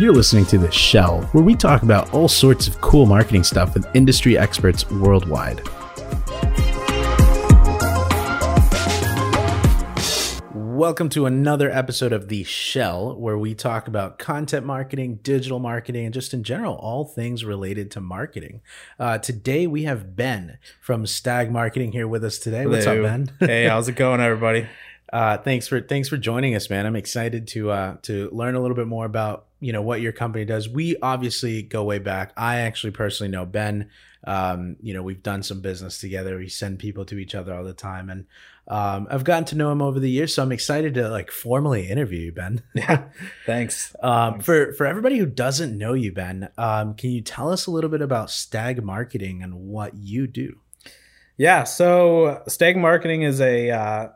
You're listening to The Shell, where we talk about all sorts of cool marketing stuff with industry experts worldwide. Welcome to another episode of The Shell, where we talk about content marketing, digital marketing, and just in general, all things related to marketing. Uh, today, we have Ben from Stag Marketing here with us today. What's up, Ben? hey, how's it going, everybody? Uh, thanks for thanks for joining us, man. I'm excited to uh, to learn a little bit more about you know what your company does. We obviously go way back. I actually personally know Ben. Um, you know, we've done some business together. We send people to each other all the time, and um, I've gotten to know him over the years. So I'm excited to like formally interview you, Ben. Yeah, thanks. Um, for for everybody who doesn't know you, Ben, um, can you tell us a little bit about Stag Marketing and what you do? Yeah, so Stag Marketing is a uh,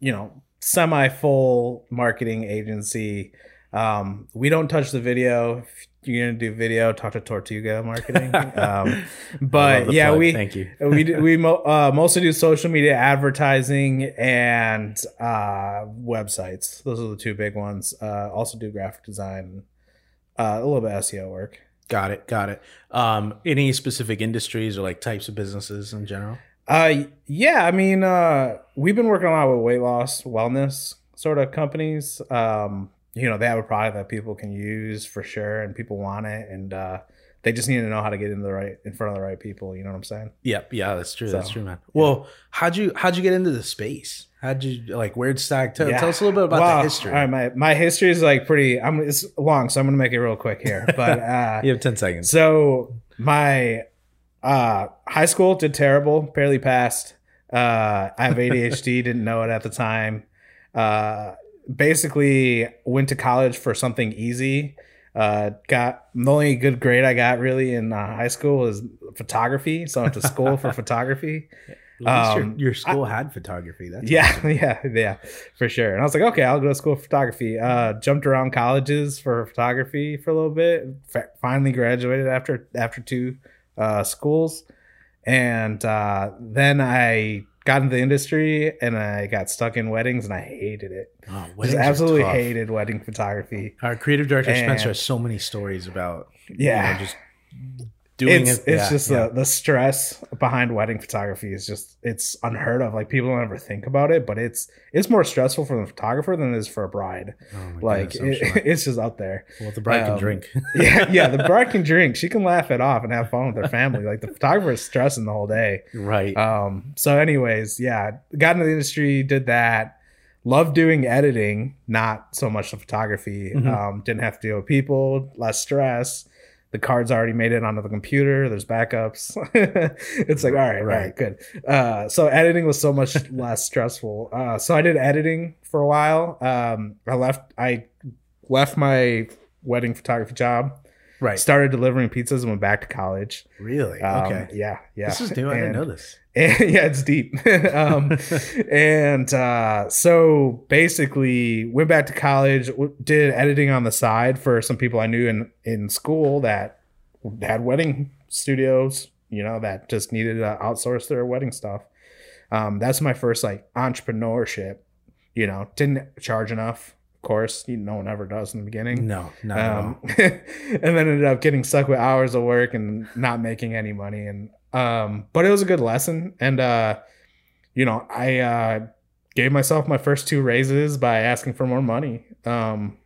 you know semi-full marketing agency. Um, we don't touch the video. If you're gonna do video, talk to Tortuga Marketing. Um, but yeah, plug. we thank you. we do, we mo- uh, mostly do social media advertising and uh, websites. Those are the two big ones. Uh, also do graphic design, uh, a little bit of SEO work. Got it. Got it. Um, any specific industries or like types of businesses in general? Uh, yeah, I mean, uh, we've been working a lot with weight loss, wellness sort of companies. Um, you know, they have a product that people can use for sure, and people want it, and uh, they just need to know how to get in the right in front of the right people. You know what I'm saying? Yep. Yeah, that's true. that's true, man. Well, how'd you how'd you get into the space? How'd you like where'd Stag tell, Yeah. tell us a little bit about Wow. the history? All right, my my history is like pretty. I'm it's long, so I'm gonna make it real quick here. But uh, You have ten seconds. So my uh high school did terrible, barely passed. Uh I have ADHD, didn't know it at the time. Uh basically went to college for something easy. Uh got the only good grade I got really in uh, high school was photography, so I went to school for photography. At least um, your, your school had photography. That's Yeah, awesome. yeah, yeah, for sure. And I was like, okay, I'll go to school for photography. Uh, jumped around colleges for photography for a little bit. F- finally graduated after after two uh, schools, and uh, then I got into the industry and I got stuck in weddings and I hated it. Oh, Just absolutely hated wedding photography. Our creative director Spencer has so many stories about you Yeah. know, just doing it's it. it's Yeah, just yeah. The, the stress behind wedding photography is just it's unheard of. Like people don't ever think about it, but it's it's more stressful for the photographer than it is for a bride. Oh like goodness, it, sure. it's just out there. well, the bride can um, drink. Yeah, yeah. The bride can drink. She can laugh it off and have fun with her family. Like the photographer is stressing the whole day. right. Um. So, anyways, yeah, got into the industry, did that. Loved doing editing, not so much the photography. Mhm. Um. Didn't have to deal with people, less stress. The cards already made it onto the computer. There's backups. it's like all right, all Right. right, good. Uh, so editing was so much less stressful. Uh, so I did editing for a while. Um, I left. I left my wedding photography job. Right. Started delivering pizzas and went back to college. Really? Um, okay. Yeah, yeah. This is new. I didn't know this. and, yeah, it's deep. um, and uh, so basically, went back to college, w- did editing on the side for some people I knew in in school that had wedding studios. You know, that just needed to outsource their wedding stuff. Um, that's my first like entrepreneurship. You know, didn't charge enough. Of course, you, no one ever does in the beginning. No, at. Um, and then ended up getting stuck with hours of work and not making any money. And um, but it was a good lesson. And uh, you know, I uh, gave myself my first two raises by asking for more money. Um,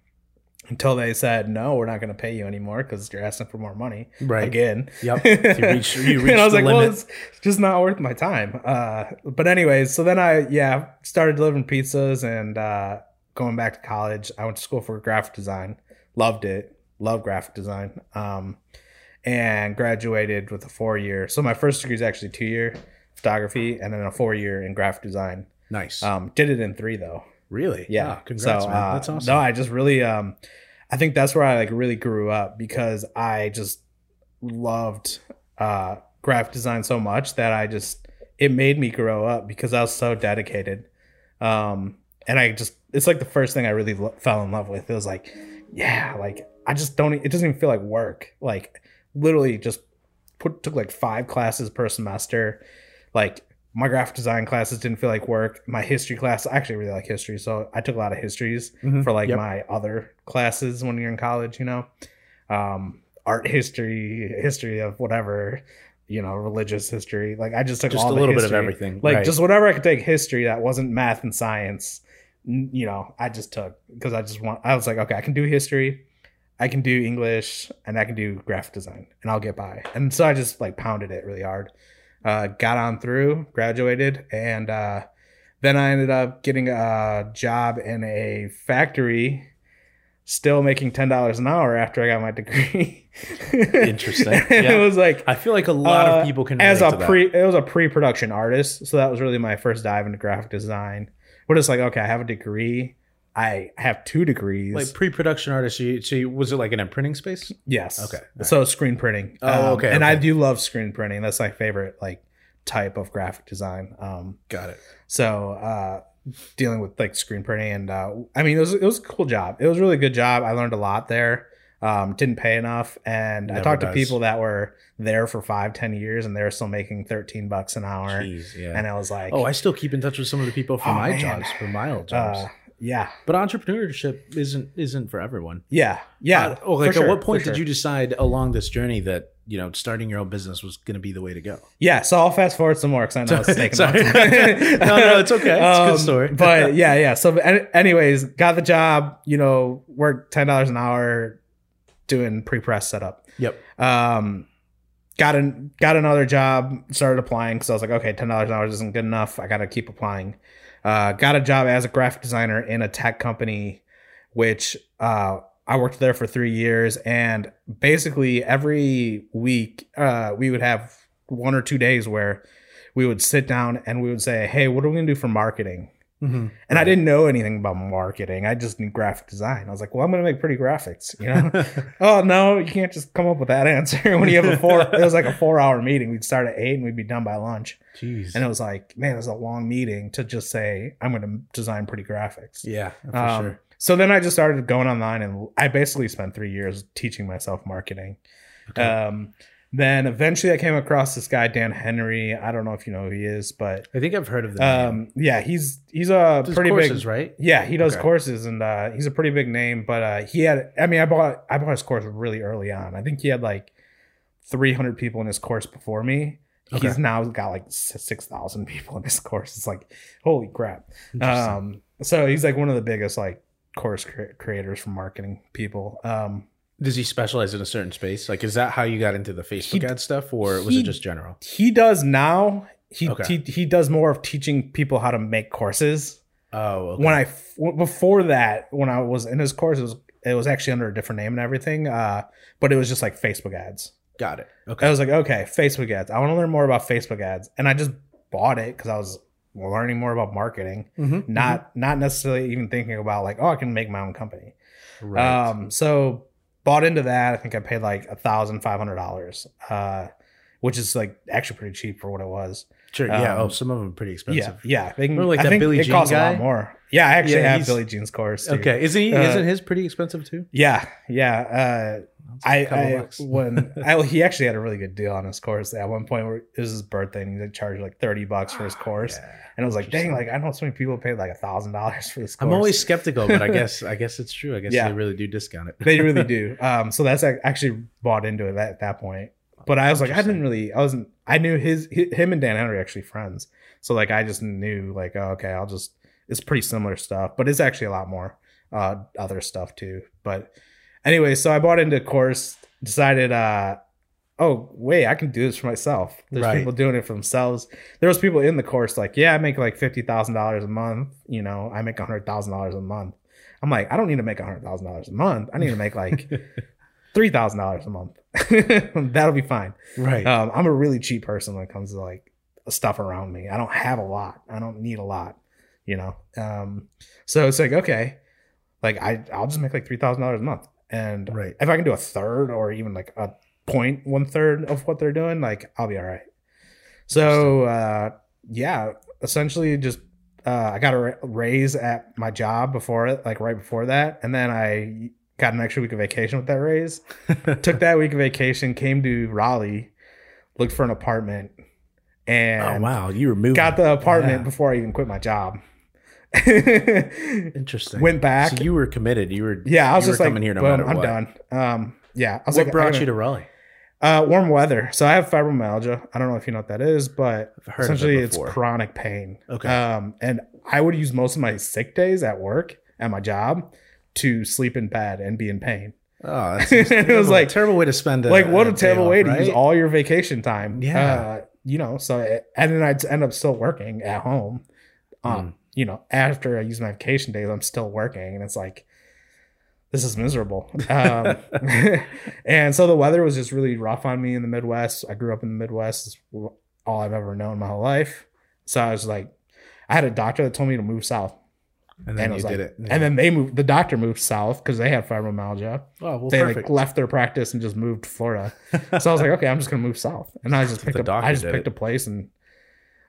until they said no, we're not going to pay you anymore because you're asking for more money Right. again. Yep. You reached- you and I was like, well, it's just not worth my time. Uh, but anyways, so then I yeah started delivering pizzas and uh, going back to college. I went to school for graphic design. Loved it. Love graphic design. Um, and graduated with a four year. So my first degree is actually two year photography, and then a four year in graphic design. Nice. Um, did it in three though. really? Yeah. Wow, congrats, so, man. uh, That's awesome. No, I just really um I think that's where I like really grew up because I just loved uh graphic design so much that I just it made me grow up because I was so dedicated. Um and I just it's like the first thing I really lo- fell in love with. It was like yeah, like I just don't it doesn't even feel like work. Like literally just put took like 5 classes per semester. Like my graphic design classes didn't feel like work. My history class, I actually really like history, so I took a lot of histories Mhm. for like Yep. my other classes when you're in college, you know. um, art history, history of whatever, you know, religious history. Like I just took Just all a little bit of everything. Like right. just whatever I could take history that wasn't math and science. You know, I just took because I just want. I was like, okay, I can do history, I can do English, and I can do graphic design, and I'll get by. And so I just like pounded it really hard. Uh, got on through, graduated, and uh, then I ended up getting a job in a factory, still making ten dollars an hour after I got my degree. Interesting. Yeah. It was like I feel like a lot uh, of people can as a pre it was a pre-production artist so that was really my first dive into graphic design but it's like okay i have a degree. I have two degrees. Like pre-production artist. So you, was it like in a printing space? yes. Okay, so screen printing. Um, Oh, okay, and i do love screen printing. That's my favorite like type of graphic design. Um Got it. so uh dealing with like screen printing and uh i mean it was it was a cool job. It was a really good job. I learned a lot there um didn't pay enough and i talked does. to people that were there for five ten years and they're still making 13 bucks an hour Jeez, yeah. and i was like oh, I still keep in touch with some of the people from Oh, my man. jobs, from my old jobs. uh yeah but entrepreneurship isn't isn't for everyone. yeah yeah Uh, oh, like at what point did sure. you decide along this journey that you know starting your own business was going to be the way to go? yeah so i'll fast forward some more because i know it's taking Sorry. No, no, it's okay. It's a good story. but yeah yeah so anyways got the job you know worked $10 an hour doing pre-press setup. Yep. um got an got another job started applying because i was like okay $10 an hour isn't good enough. I gotta keep applying. Uh got a job as a graphic designer in a tech company which uh i worked there for three years and basically every week uh we would have one or two days where we would sit down and we would say hey what are we gonna do for marketing Mm-hmm. and I didn't know anything about marketing. I just knew graphic design. I was like, well, I'm going to make pretty graphics, you know? oh, no, you can't just come up with that answer when you have a four, it was like a four hour meeting. We'd start at eight and we'd be done by lunch. Jeez. And it was like, man, it was a long meeting to just say, I'm going to design pretty graphics. yeah, for Um, sure. So then I just started going online and I basically spent three years teaching myself marketing. Okay. Um, then eventually I came across this guy, Dan Henry. I don't know if you know who he is, but I think I've heard of the name. um, yeah, he's he's a Does pretty courses, big right? yeah, he does Okay. courses and uh, he's a pretty big name. But uh, he had, I mean, I bought I bought his course really early on. I think he had like 300 people in his course before me. Okay. He's now got like six thousand people in his course. It's like holy crap. Um, so he's like one of the biggest like course cre- creators for marketing people. Um, Does he specialize in a certain space? Like, is that how you got into the Facebook He- ad stuff, or was he- it just general? he does now. He, Okay. he he does more of teaching people how to make courses. Oh, okay. when I before that when I was in his course it was it was actually under a different name and everything uh but it was just like Facebook ads. got it. Okay. I was like okay Facebook ads I want to learn more about Facebook ads and I just bought it cuz I was learning more about marketing Mhm, not not necessarily even thinking about like oh I can make my own company. right. Um so bought into that I think I paid like a thousand five hundred dollars uh which is like actually pretty cheap for what it was. Sure. Yeah. um, oh, some of them are pretty expensive. Yeah, yeah. They can, Remember, like, I that it Jean costs a lot more. Yeah, I actually Yeah, have he's- Billy Gene's course. Too. Okay. Isn't he? Uh, isn't his pretty expensive too? Yeah, yeah. Uh, I, couple I bucks. when I, he actually had a really good deal on his course at one point where it was his birthday and he charged like 30 bucks for his course. Yeah. And I was like, dang, like I know so many people paid like a thousand dollars for this course. I'm always skeptical, but I guess I guess it's true. I guess Yeah. they really do discount it. they really do. Um, so that's ac- actually bought into it at that point. But I was like, I didn't really, I wasn't, I knew his, hi- him and Dan Henry actually friends. So like, I just knew like, oh, okay, I'll just, it's pretty similar stuff, but it's actually a lot more uh, other stuff too. But anyway, so I bought into course, decided, uh, oh wait, I can do this for myself. There's Right. people doing it for themselves. There was people in the course like, yeah, I make like fifty thousand dollars a month. You know, I make a hundred thousand dollars a month. I'm like, I don't need to make a hundred thousand dollars a month. I need to make like three thousand dollars a month. That'll be fine. right. Um, I'm a really cheap person when it comes to like stuff around me. I don't have a lot. I don't need a lot. You know. Um, so it's like okay, like I I'll just make like three thousand dollars a month, and Right. if I can do a third or even like a point one third of what they're doing, like I'll be all right. So uh, yeah, essentially just uh, I got a raise at my job before it, like right before that, and then I got an extra week of vacation with that raise. Took that week of vacation, came to Raleigh, looked for an apartment, and oh and wow, you were moving. got the apartment Yeah. before I even quit my job. Interesting. Went back. So you were committed. You were. yeah, I was just like, coming here no "Boom, matter I'm what." done. Um, yeah. I was what like, brought you to Raleigh? Uh, warm weather. So I have fibromyalgia. I don't know if you know what that is, but of it essentially it's chronic pain. Okay. Um, and I would use most of my sick days at work at my job to sleep in bed and be in pain. Oh, that's It was like- terrible way to spend. A, like what a day terrible off, way to right? use all your vacation time. Yeah. Uh, you know, so it, and then I'd end up still working at home. Um, Hmm. you know, after I use my vacation days, I'm still working, and it's like this is miserable. Um, and so the weather was just really rough on me in the Midwest. I grew up in the Midwest. It's all I've ever known my whole life. So I was like, I had a doctor that told me to move south, and then and, it you was did like, it. and then they moved. The doctor moved south because they had fibromyalgia oh, well, they perfect. like left their practice and just moved to Florida. so I was like, okay, I'm just gonna move south, and I just picked up. doctor I just picked it. a place, and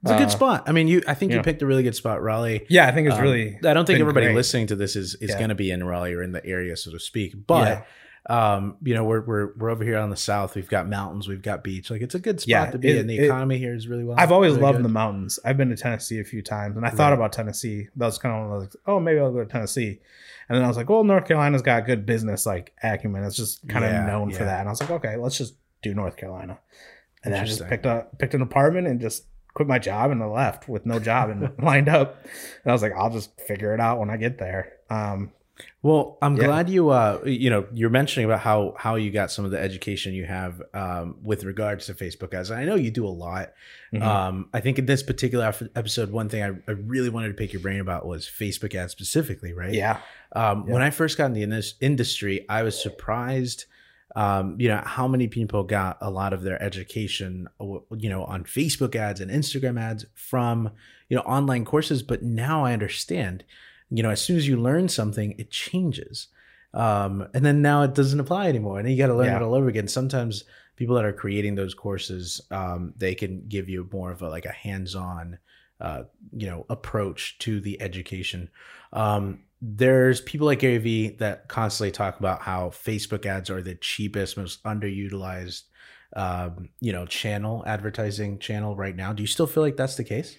it's a good uh, spot. I mean, you. I think you yeah. picked a really good spot, Raleigh. yeah, I think it's Um, really. I don't think everybody great. listening to this is is Yeah. going to be in Raleigh or in the area, so to speak. But um, you know, we're we're we're over here on the south. We've got mountains, we've got beach. Like it's a good spot Yeah, to be it- in. The it- economy here is really well. I've always really loved good. the mountains. I've been to Tennessee a few times, and I thought Right. about Tennessee. That was kind of one of those, oh, maybe I'll go to Tennessee. And then I was like, well, North Carolina's got good business like acumen. It's just kind of Yeah, known for that. And I was like, okay, let's just do North Carolina. And then I just picked up picked an apartment and just quit my job and I left with no job and lined up. And I was like, I'll just figure it out when I get there. Um, Well, I'm Yeah. glad you uh you know you're mentioning about how how you got some of the education you have um with regards to Facebook ads. I know you do a lot. mhm. Um, I think in this particular episode, one thing I, I really wanted to pick your brain about was Facebook ads specifically, right? yeah. Um, Yeah. When I first got in the indus- industry, I was surprised, um, you know, how many people got a lot of their education, you know, on Facebook ads and Instagram ads from, you know, online courses. But now I understand, you know, as soon as you learn something, it changes. Um, and then now it doesn't apply anymore. And you got to learn Yeah. it all over again. Sometimes people that are creating those courses, um, they can give you more of a, like a hands-on, uh, you know, approach to the education. Um, there's people like Gary Vee that constantly talk about how Facebook ads are the cheapest, most underutilized, um, you know, channel advertising channel right now. Do you still feel like that's the case?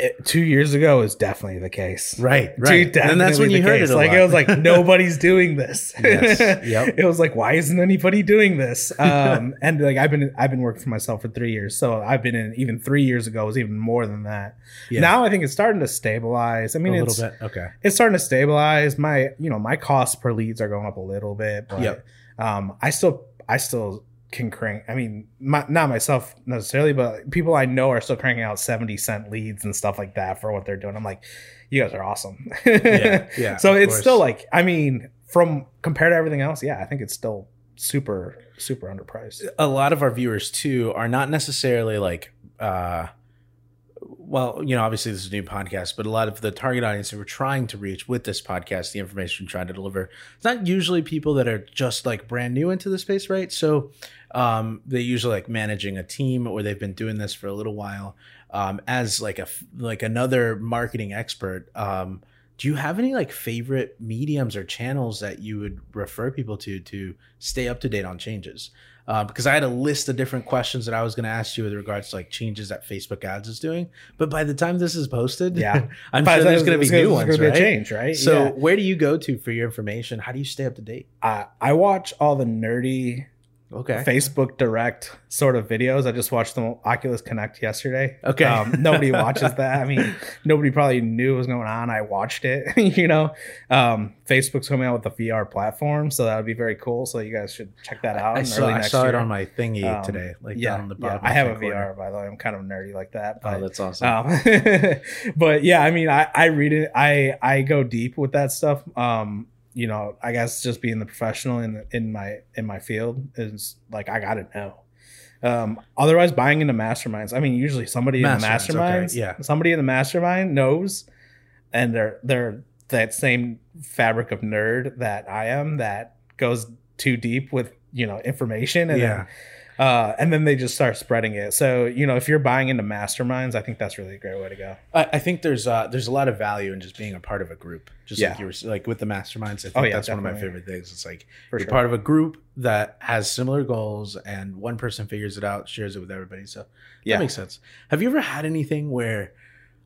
It, two years ago is definitely the case. Right, Dude, And that's when you heard case. it. Like lot. it was like nobody's doing this. Yes. Yep. It was like why isn't anybody doing this? Um, and like I've been I've been working for myself for three years, so I've been in even three years ago was even more than that. Yeah. Now I think it's starting to stabilize. I mean, it's a little bit. Okay. it's starting to stabilize. My you know my costs per leads are going up a little bit, but Yep. um, I still I still can crank. I mean, my, not myself necessarily, but people I know are still cranking out seventy cent leads and stuff like that for what they're doing. I'm like, you guys are awesome. Yeah, yeah, so it's course. still like, I mean, from compared to everything else, yeah, I think it's still super super underpriced. a lot of our viewers too are not necessarily like uh well you know obviously this is a new podcast but a lot of the target audience that we're trying to reach with this podcast the information we're trying to deliver it's not usually people that are just like brand new into the space right so um they usually like managing a team or they've been doing this for a little while um as like a like another marketing expert um do you have any like favorite mediums or channels that you would refer people to to stay up to date on changes uh, because I had a list of different questions that I was going to ask you with regards to like changes that Facebook ads is doing. But by the time this is posted, Yeah. I'm By sure the there's going to be new ones, be right? a change, right? So Yeah. where do you go to for your information? How do you stay up to date? I I watch all the nerdy Okay. Facebook Direct sort of videos. I just watched the Oculus Connect yesterday. Okay. Um, nobody watches that. I mean, nobody probably knew what was going on. I watched it. you know, um, Facebook's coming out with the VR platform, so that would be very cool. So you guys should check that out. I in saw, early I saw it year. on my thingy Um, today. Like yeah, down on the yeah. I have a corner. VR by the way. I'm kind of nerdy like that. But Oh, that's awesome. um, but yeah, I mean, I, I read it. I I go deep with that stuff. Um, you know, I guess just being the professional in in my in my field is like I gotta know. Um, otherwise, buying into masterminds. I mean, usually somebody in the Masterminds, okay, yeah. somebody in the mastermind knows, and they're they're that same fabric of nerd that I am that goes too deep with you know information and yeah. then uh, and then they just start spreading it. So you know, if you're buying into masterminds, I think that's really a great way to go. I, I think there's uh there's a lot of value in just being a part of a group. Just like you were like with the masterminds. I think Oh, yeah, that's one of my favorite things. It's like For you're sure. part of a group that has similar goals and one person figures it out, shares it with everybody. So Yeah. that makes sense. Have you ever had anything where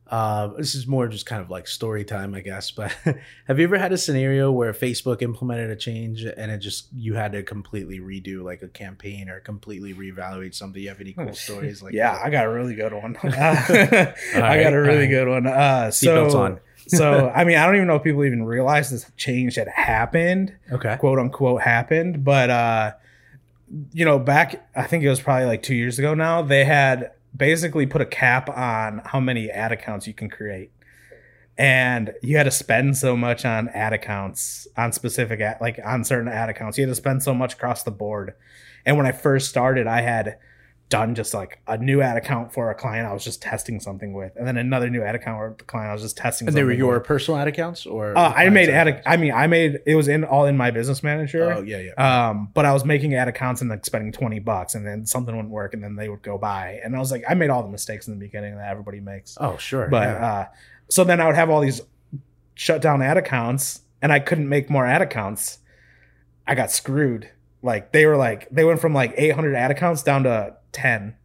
Uh, this is more just kind of like story time, I guess. But have you ever had a scenario where Facebook implemented a change and it just you had to completely redo like a campaign or completely reevaluate something? You have any cool stories like yeah, that? I got a really good one. I right, got a really right. good one. Uh, so, on. so I mean, I don't even know if people even realize this change had happened, Okay. quote unquote happened. But uh, you know, back I think it was probably like two years ago now. They had basically put a cap on how many ad accounts you can create. And you had to spend so much on ad accounts, on specific ad, like on certain ad accounts. You had to spend so much across the board. And when I first started, I had done just like a new ad account for a client I was just testing something with, and then another new ad account for the client I was just testing. And they were your with. personal ad accounts or? Uh, I made ad. accounts? I mean, I made it was in all in my business manager. Oh yeah, yeah. Um, but I was making ad accounts and like spending 20 bucks and then something wouldn't work and then they would go by. And I was like, I made all the mistakes in the beginning that everybody makes. oh sure. But yeah. uh so then I would have all these shut down ad accounts and I couldn't make more ad accounts. I got screwed. Like they were like they went from like 800 ad accounts down to 10.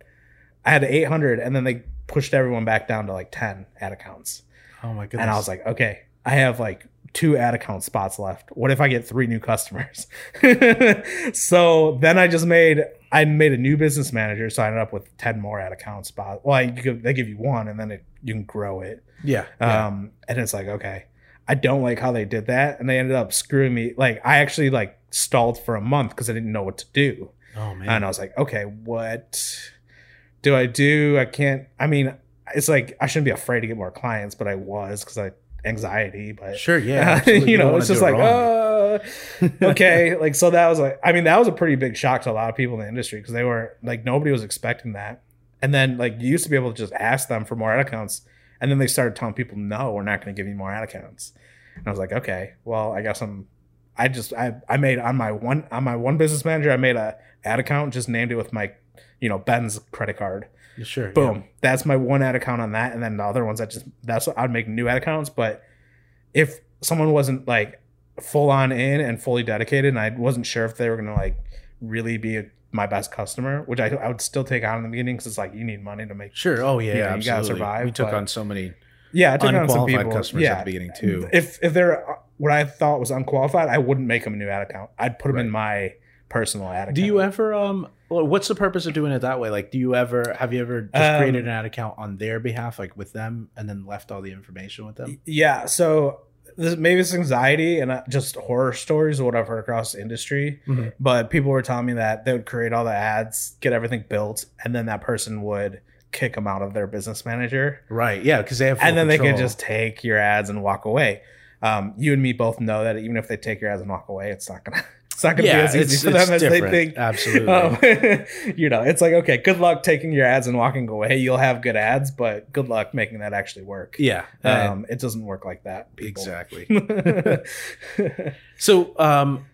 I had 800 and then they pushed everyone back down to like 10 ad accounts. oh my goodness. And I was like, okay, I have like two ad account spots left. What if I get three new customers? so then I just made I made a new business manager, so I ended up with ten more ad account spots. Well, you give, they give you one, and then it, you can grow it. yeah. yeah. Um, and it's like okay, I don't like how they did that, and they ended up screwing me. Like I actually like stalled for a month because I didn't know what to do. Oh man. And I was like, okay, what do I do? I can't. I mean, it's like I shouldn't be afraid to get more clients, but I was because I anxiety. But Sure. Yeah. you know, it's just like, uh, okay, like so that was like, I mean, that was a pretty big shock to a lot of people in the industry because they were like nobody was expecting that. And then like you used to be able to just ask them for more ad accounts, and then they started telling people, no, we're not going to give you more ad accounts. And I was like, okay, well, I guess I'm. I just I I made on my one on my one business manager I made a ad account just named it with my you know Ben's credit card Sure. boom that's my one ad account on that and then the other ones i just that's what i'd make new ad accounts but if someone wasn't like full on in and fully dedicated and i wasn't sure if they were gonna like really be a, my best customer which I, I would still take on in the beginning because it's like you need money to make Sure. Oh yeah. You know, you gotta survive, We took but- on so many yeah i took on some people customers yeah at the beginning too. if if they're what i thought was unqualified i wouldn't make them a new ad account i'd put them in my personal ad account Do you ever um? Well, what's the purpose of doing it that way? Like, do you ever have you ever just Um, created an ad account on their behalf, like with them, and then left all the information with them? Yeah, so this, maybe it's anxiety and uh, just horror stories, what I've heard across the industry. Mhm. But people were telling me that they would create all the ads, get everything built, and then that person would kick them out of their business manager, Right. Yeah. Because they have. and then they control. can just take your ads and walk away. Um, you and me both know that even if they take your ads and walk away, it's not gonna it's not gonna Yeah, be as easy for them as they think. Absolutely. Um, you know, it's like okay, good luck taking your ads and walking away. You'll have good ads, but good luck making that actually work. yeah. Um, it doesn't work like that. people. exactly. So, um,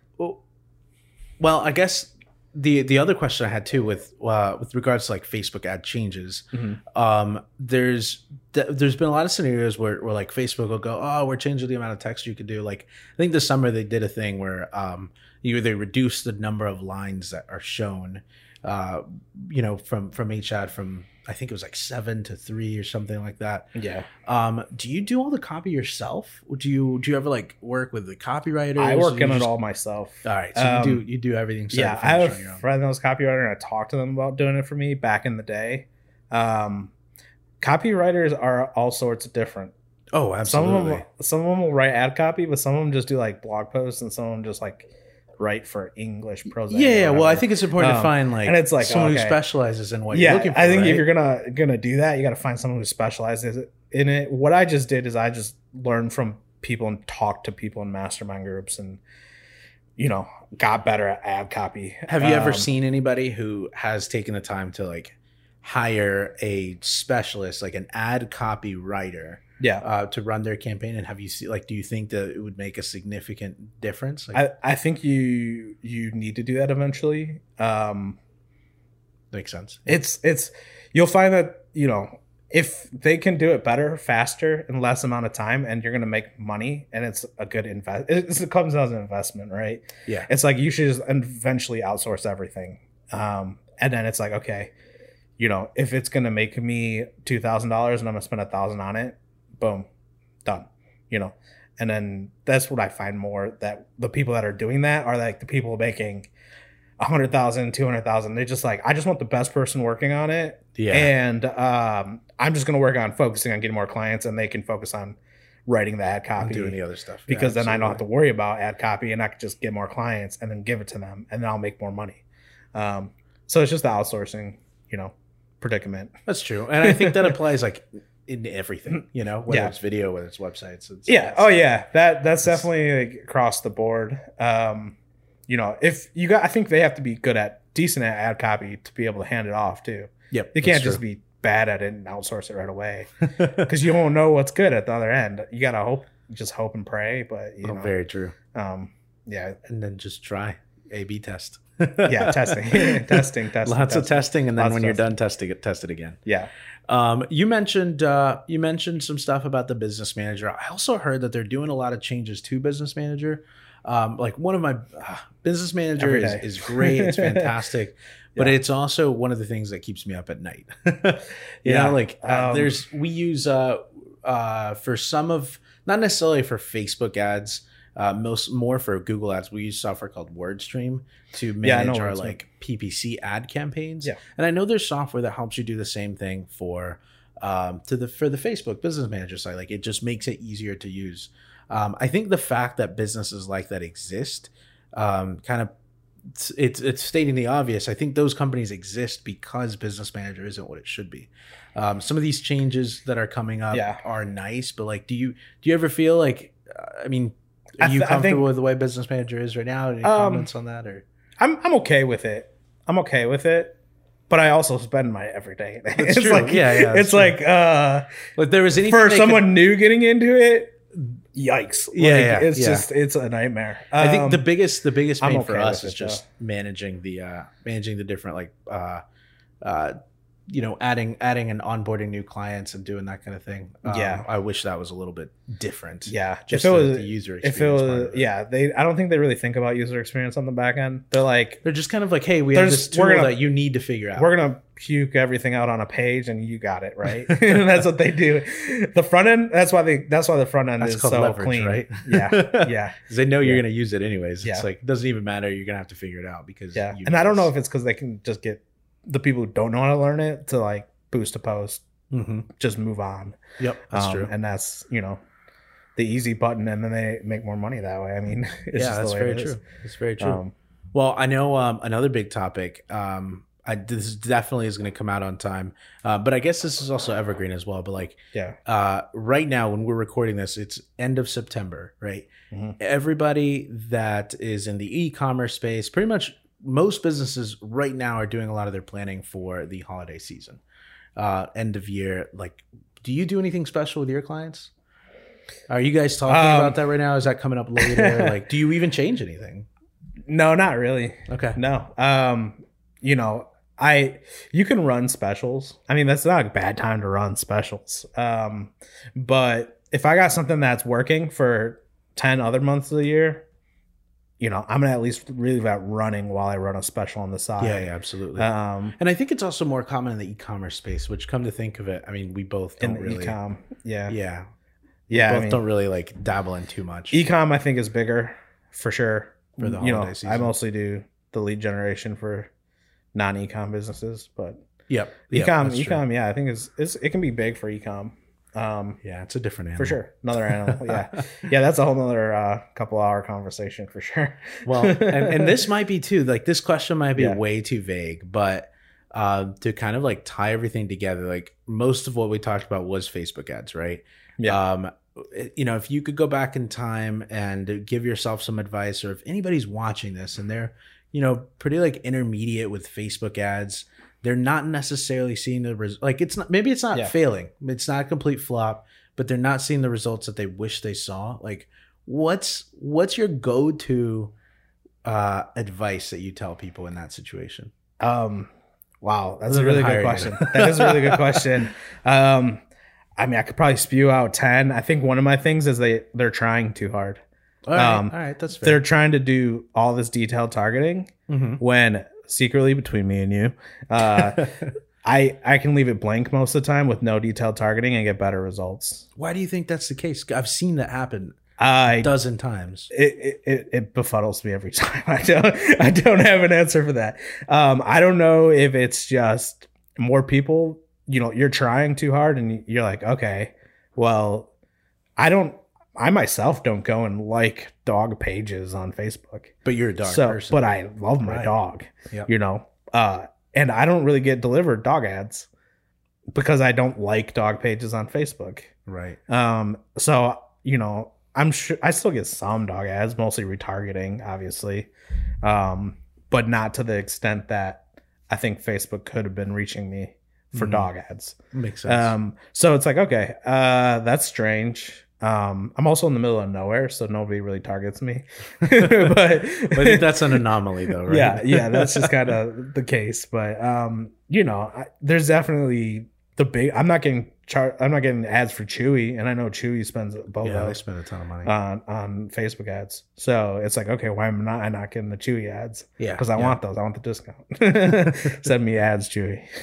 well, I guess the the other question I had too with uh, with regards to like Facebook ad changes, Mhm. um, there's th- there's been a lot of scenarios where, where like Facebook will go, oh, we're changing the amount of text you could do. Like I think this summer they did a thing where um, you they reduce the number of lines that are shown, uh, you know, from from each ad from I think it was like seven to three or something like that. Yeah. Um, do you do all the copy yourself? Do you do you ever like work with the copywriters? I work on it all myself. All right, so Um, you do you do everything. yeah, I have finish on your a friend that was copywriter, and I talked to them about doing it for me back in the day. Um, copywriters are all sorts of different. Oh, Some absolutely. of them, some of them will write ad copy, but some of them just do like blog posts, and some of them just like write for English prose. yeah, yeah. Well, I think it's important to Um, find like and it's like, someone who specializes in what yeah, you're looking for. I think right? if you're gonna gonna do that, you got to find someone who specializes in it. What I just did is I just learned from people and talked to people in mastermind groups, and you know, got better at ad copy. Have you ever Um, seen anybody who has taken the time to like hire a specialist, like an ad copy writer, Yeah, uh, to run their campaign? And have you see like, do you think that it would make a significant difference? Like, I, I think you you need to do that eventually. Um, makes sense. it's it's you'll find that you know if they can do it better, faster, in less amount of time, and you're gonna make money, and it's a good invest. It, comes as an investment, right? Yeah. It's like you should just eventually outsource everything, um, and then it's like okay, you know, if it's gonna make me two thousand dollars and I'm gonna spend a thousand on it, boom, done. You know, and then that's what I find more that the people that are doing that are like the people making a hundred thousand, two hundred thousand. They just like I just want the best person working on it, Yeah. and um, I'm just gonna work on focusing on getting more clients, and they can focus on writing the ad copy doing the other stuff. Yeah, because then I don't have to worry about ad copy and I can just get more clients and then give it to them and then I'll make more money. Um, so it's just the outsourcing, you know, predicament. That's true, and I think that applies like in everything. You know, whether Yeah. it's video, whether it's websites. It's, Yeah. it's- Oh yeah. That that's definitely like across the board. Um, you know, if you got, I think they have to be good at decent at ad copy to be able to hand it off too. Yep. They can't just be bad at it and outsource it right away because you won't know what's good at the other end. You gotta hope, just hope and pray. But you oh, know, very true. um, yeah, And then just try A/B test. yeah, testing, testing, testing, Lots of testing, and then Lots when you're testing. done testing it, test it again. Yeah. Um, you mentioned uh, you mentioned some stuff about the business manager. I also heard that they're doing a lot of changes to business manager. Um, like one of my uh, business manager is, is great. It's fantastic, but Yeah. it's also one of the things that keeps me up at night. you Yeah. know, like uh, Um, there's we use uh, uh, for some of not necessarily for Facebook ads. Uh, most more for Google ads, we use software called WordStream to Yeah, manage our WordStream. like PPC ad campaigns. Yeah. And I know there's software that helps you do the same thing for um, to the for the Facebook Business Manager site. Like it just makes it easier to use. Um, I think the fact that businesses like that exist, um, kind of, it's, it's it's stating the obvious. I think those companies exist because Business Manager isn't what it should be. Um, some of these changes that are coming up Yeah. are nice, but like, do you do you ever feel like? Uh, I mean, are you th- I think- comfortable with the way Business Manager is right now? Any Um, comments on that or? I'm I'm okay with it. I'm okay with it. But I also spend my everyday. it's true. like Yeah, yeah, that's it's like uh Like there was anything for they could- someone new getting into it, yikes. Yeah, Like, yeah, it's yeah. just it's a nightmare. I think Um, the biggest the biggest I'm pain okay for us is it, just managing the uh managing the different like uh uh you know adding adding and onboarding new clients and doing that kind of thing. Um, Yeah. I wish that was a little bit different. yeah, just if it the, was the user if it was it. yeah, they I don't think they really think about user experience on the back end. They're like they're just kind of like, hey, we have this tool gonna- that you need to figure out. we're gonna puke everything out on a page and you got it right and that's what they do the front end that's why they that's why the front end That's is so leverage, clean right? yeah yeah 'Cause they know you're going to use it anyways. Yeah. It's like it doesn't even matter. You're going to have to figure it out because yeah you and i don't know if it's because they can just get the people who don't know how to learn it to like boost a post Mhm. just move on Yep, that's Um, true. and that's you know the easy button and then they make more money that way i mean it's yeah, just that's very it true. It's very true. um, Well, I know um, another big topic. Um, I, this definitely is going to come out on time, uh, but I guess this is also evergreen as well. But like yeah uh, right now, when we're recording this, it's end of September, right? Mhm. Everybody that is in the e-commerce space, pretty much most businesses right now are doing a lot of their planning for the holiday season, uh, end of year. Like, do you do anything special with your clients? Are you guys talking Um, about that right now? Is that coming up later? like, do you even change anything? no not really Okay. No. Um, you know, I you can run specials. I mean, that's not a bad time to run specials. Um, but if I got something that's working for 10 other months of the year, you know, I'm gonna at least really that running while I run a special on the side. Yeah, yeah, absolutely. Um And I think it's also more common in the e-commerce space, which come to think of it, I mean, we both don't really, ecom. Yeah. yeah, Yeah. both I mean, don't really like dabble in too much. ecom I think is bigger for sure. For the you know, holiday I mostly do the lead generation for non ecom businesses, but yep, yep, ecom true. ecom, yeah, I think is it can be big for ecom. Um Yeah, it's a different animal for sure. Another animal. Yeah. Yeah, that's a whole nother uh, couple hour conversation for sure. well, and, and this might be too. Like this question might be Yeah. way too vague, but uh, to kind of like tie everything together, like most of what we talked about was Facebook ads, right? Yeah. Um, you know, if you could go back in time and give yourself some advice, or if anybody's watching this and they're, you know, pretty like intermediate with Facebook ads, they're not necessarily seeing the res- like it's not maybe it's not Yeah. failing, it's not a complete flop, but they're not seeing the results that they wish they saw. Like, what's what's your go to uh, advice that you tell people in that situation? Um, wow, that's a really good question. that is a really good question. Um, I mean, I could probably spew out ten. I think one of my things is they they're trying too hard. All right, Um, all right, that's They're trying to do all this detailed targeting Mhm. when secretly between me and you, uh, I I can leave it blank most of the time with no detailed targeting and get better results. Why do you think that's the case? I've seen that happen a I dozen times. it, it it befuddles me every time. I don't I don't have an answer for that. Um, I don't know if it's just more people. You know, you're trying too hard, and you're like, okay, well, I don't. I myself don't go and like dog pages on Facebook. But you're a dog so, person. but I love my Right. dog. Yep. You know, uh, and I don't really get delivered dog ads because I don't like dog pages on Facebook. right. Um, so you know, I'm sure I still get some dog ads, mostly retargeting, obviously, um, but not to the extent that I think Facebook could have been reaching me for Mhm. dog ads. Makes sense. Um, so it's like, okay, uh, that's strange. Um, I'm also in the middle of nowhere, so nobody really targets me. but but that's an anomaly, though, right? yeah, yeah, that's just kind of the case. But um, you know, I, there's definitely the big. I'm not getting char- I'm not getting ads for Chewy, and I know Chewy spends both. yeah. They spend a ton of money. on on Facebook ads. So it's like, okay, why am I not, I not getting the Chewy ads? yeah, Because I yeah. want those. I want the discount. Send me ads, Chewy.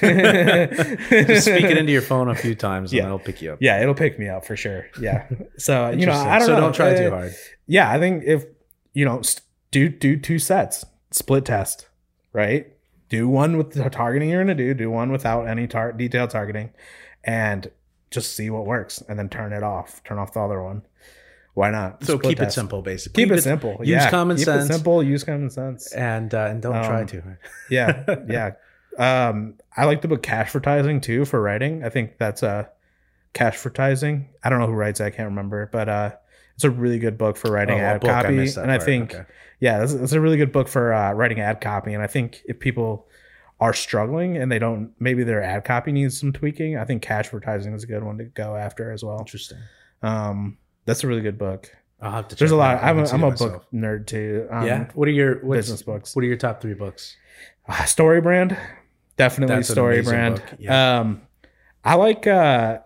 Just speak it into your phone a few times, and Yeah. it'll pick you up. Yeah, it'll pick me up for sure. Yeah. So you know, I don't so know. don't try Uh, too hard. yeah, I think if you know, do do two sets, split test, right? Do one with the targeting you're gonna do, do one without any tar- detailed targeting, and just see what works, and then turn it off. Turn off the other one. Why not? So Split keep it simple, basically. Keep it simple. use yeah. common keep sense. It simple. Use common sense. and uh, and don't try Um, too hard. Yeah, yeah. Um, I like the book Cash Advertising too for writing. I think that's a cash advertising. I don't know who writes it. I can't remember, but uh, it's a really good book for writing Oh, ad I copy. that and I think Okay. yeah, it's, it's a really good book for uh, writing ad copy. And I think if people are struggling and they don't, maybe their ad copy needs some tweaking. I think cash advertising is a good one to go after as well. Interesting. Um, that's a really good book. I'll have to. There's check a lot. out. I I'm I'm a book nerd too. Um, yeah. What are your what's, business books. What are your top three books? Uh, story brand definitely That's story brand yeah. um i like uh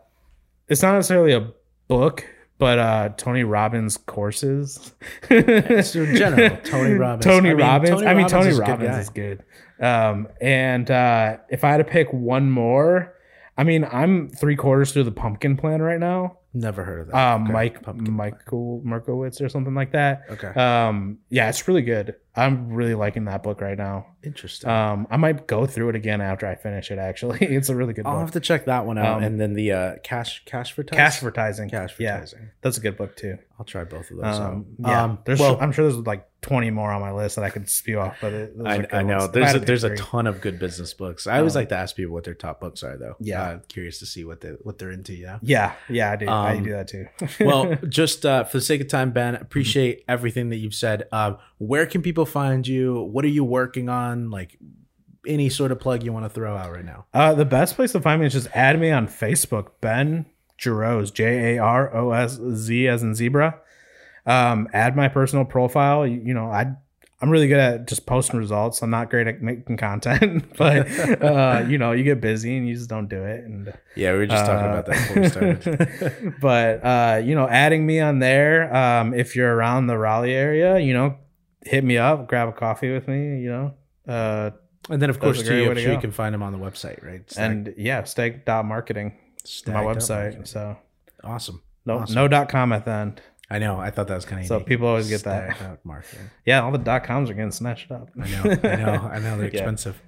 it's not necessarily a book but uh tony robbins courses So general, Tony Robbins. tony I mean, robbins Tony i mean Robbins tony is a good robbins is good um and uh if i had to pick one more i mean i'm three quarters through the pumpkin plan right now Never heard of that. um Okay. mike Pumpkin. Michalowicz or something like that Okay. um yeah it's really good i'm really liking that book right now Interesting. um, I might go through it again after I finish it. Actually, it's a really good book. I'll book. have to check that one out, Um, and then the uh, cash cash for Cash advertising. cash yeah, advertising. that's a good book too. I'll try both of those. Um, out. yeah, Um, there's. well, I'm sure there's like 20 more on my list that I could spew off, but it, I, I know ones. If I there's had a, there's a ton of good business books. I always Um, like to ask people what their top books are, though. Yeah. uh, curious to see what they what they're into. Yeah. Yeah, yeah, I do. I Um, do that too. well, just uh, for the sake of time, Ben, appreciate everything that you've said. Um, where can people find you? What are you working on? Like any sort of plug you want to throw out right now? uh, the best place to find me is just add me on Facebook, Ben Jarosz, J A R O S Z as in zebra. Um, add my personal profile. You, you know, I I'm really good at just posting results. I'm not great at making content, but uh, you know, you get busy and you just don't do it. And Yeah, we were just talking Uh, about that before we started. but uh, you know, adding me on there. Um, if you're around the Raleigh area, you know, hit me up, grab a coffee with me. You know, uh, and then, of course, too, you, to sure you can find them on the website, right? Stag- and yeah, stag dot marketing, Stag my dot website. marketing. So Awesome. no, Awesome. no dot com at the end. I know. I thought that was kind of So people always get that. marketing. Yeah, all the dot coms are getting snatched up. I know. I know. I know. They're Yeah. expensive.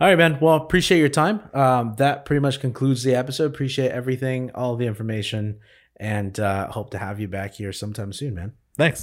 All right, man. Well, appreciate your time. Um, that pretty much concludes the episode. Appreciate everything, all the information, and uh, hope to have you back here sometime soon, man. Thanks.